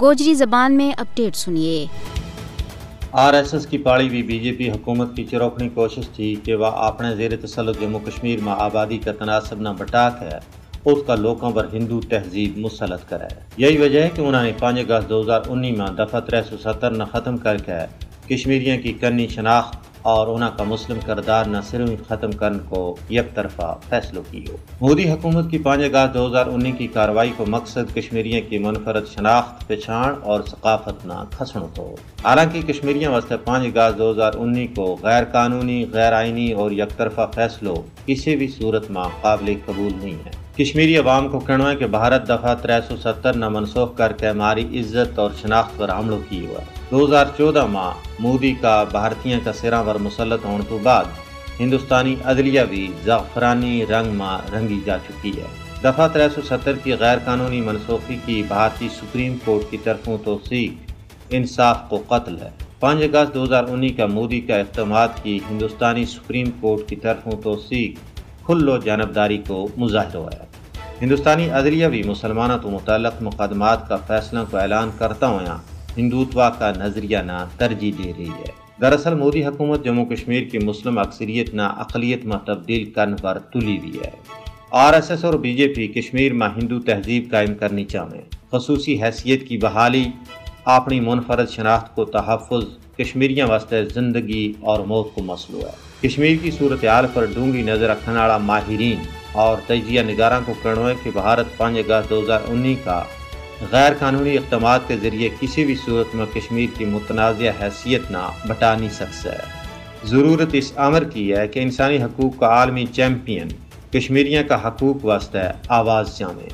گوجری زبان میں اپڈیٹ سنیے۔ آر ایس ایس کی پاڑی بھی بی جے پی حکومت کی چروکنی کوشش تھی کہ وہ اپنے زیر تسلط جموں کشمیر میں آبادی کا تناسب نہ بٹاک ہے اس کا لوگوں پر ہندو تہذیب مسلط کرے۔ یہی وجہ ہے کہ انہوں نے پانچ اگست دو ہزار انی میں دفعہ تر سو ستر نہ ختم کر کے کشمیریوں کی کنی شناخت اور انہوں کا مسلم کردار نہ صرف ختم کرنے کو یک طرفہ فیصلوں کی ہو مودی حکومت کی پانچ اگست دو ہزار انی کی کارروائی کو مقصد کشمیریوں کی منفرد شناخت پہچان اور ثقافت نہ کھسن ہو حالانکہ کشمیریوں واسطے پانچ اگست دو ہزار انی کو غیر قانونی، غیر آئینی اور یک طرفہ فیصلوں کسی بھی صورت میں قابل قبول نہیں ہے۔ کشمیری عوام کو کہنا ہے کہ بھارت دفعہ تر سو ستر نہ منسوخ کر کے ہماری عزت اور شناخت پر حملوں کی ہوا دو ہزار چودہ ماہ مودی کا بھارتیوں کا سراں پر مسلط ہونے تو بعد ہندوستانی عدلیہ بھی زعفرانی رنگ ماں رنگی جا چکی ہے۔ دفعہ تر سو ستر کی غیر قانونی منسوخی کی بھارتی سپریم کورٹ کی طرفوں توثیق، انصاف کو قتل ہے۔ پانچ اگست دو ہزار انی کا مودی کا اقدامات کی ہندوستانی سپریم کورٹ کی طرفوں توثیق کھلو جانبداری کو مظاہر ہوا ہندوستانی عدلیہ بھی مسلمانوں تو متعلق مقدمات کا فیصلہ کو اعلان کرتا ہوا ہندوتوا کا نظریہ نہ ترجیح دے رہی ہے۔ دراصل مودی حکومت جموں کشمیر کی مسلم اکثریت نہ اقلیت میں تبدیل کرنے پر تلی ہوئی ہے۔ آر ایس ایس اور بی جے پی کشمیر میں ہندو تہذیب قائم کرنی چاہیں خصوصی حیثیت کی بحالی اپنی منفرد شناخت کو تحفظ کشمیریوں واسطے زندگی اور موت کو مسلو ہے۔ کشمیر کی صورتحال پر ڈونگی نظر رکھنے والا ماہرین اور تجزیہ نگاراں کو کہنا ہے کہ بھارت پانچ اگست دو ہزار انی کا غیر قانونی اقدامات کے ذریعے کسی بھی صورت میں کشمیر کی متنازع حیثیت نہ بٹا نہیں سکتا ہے۔ ضرورت اس امر کی ہے کہ انسانی حقوق کا عالمی چیمپئن کشمیریوں کا حقوق واسطہ آواز جامے۔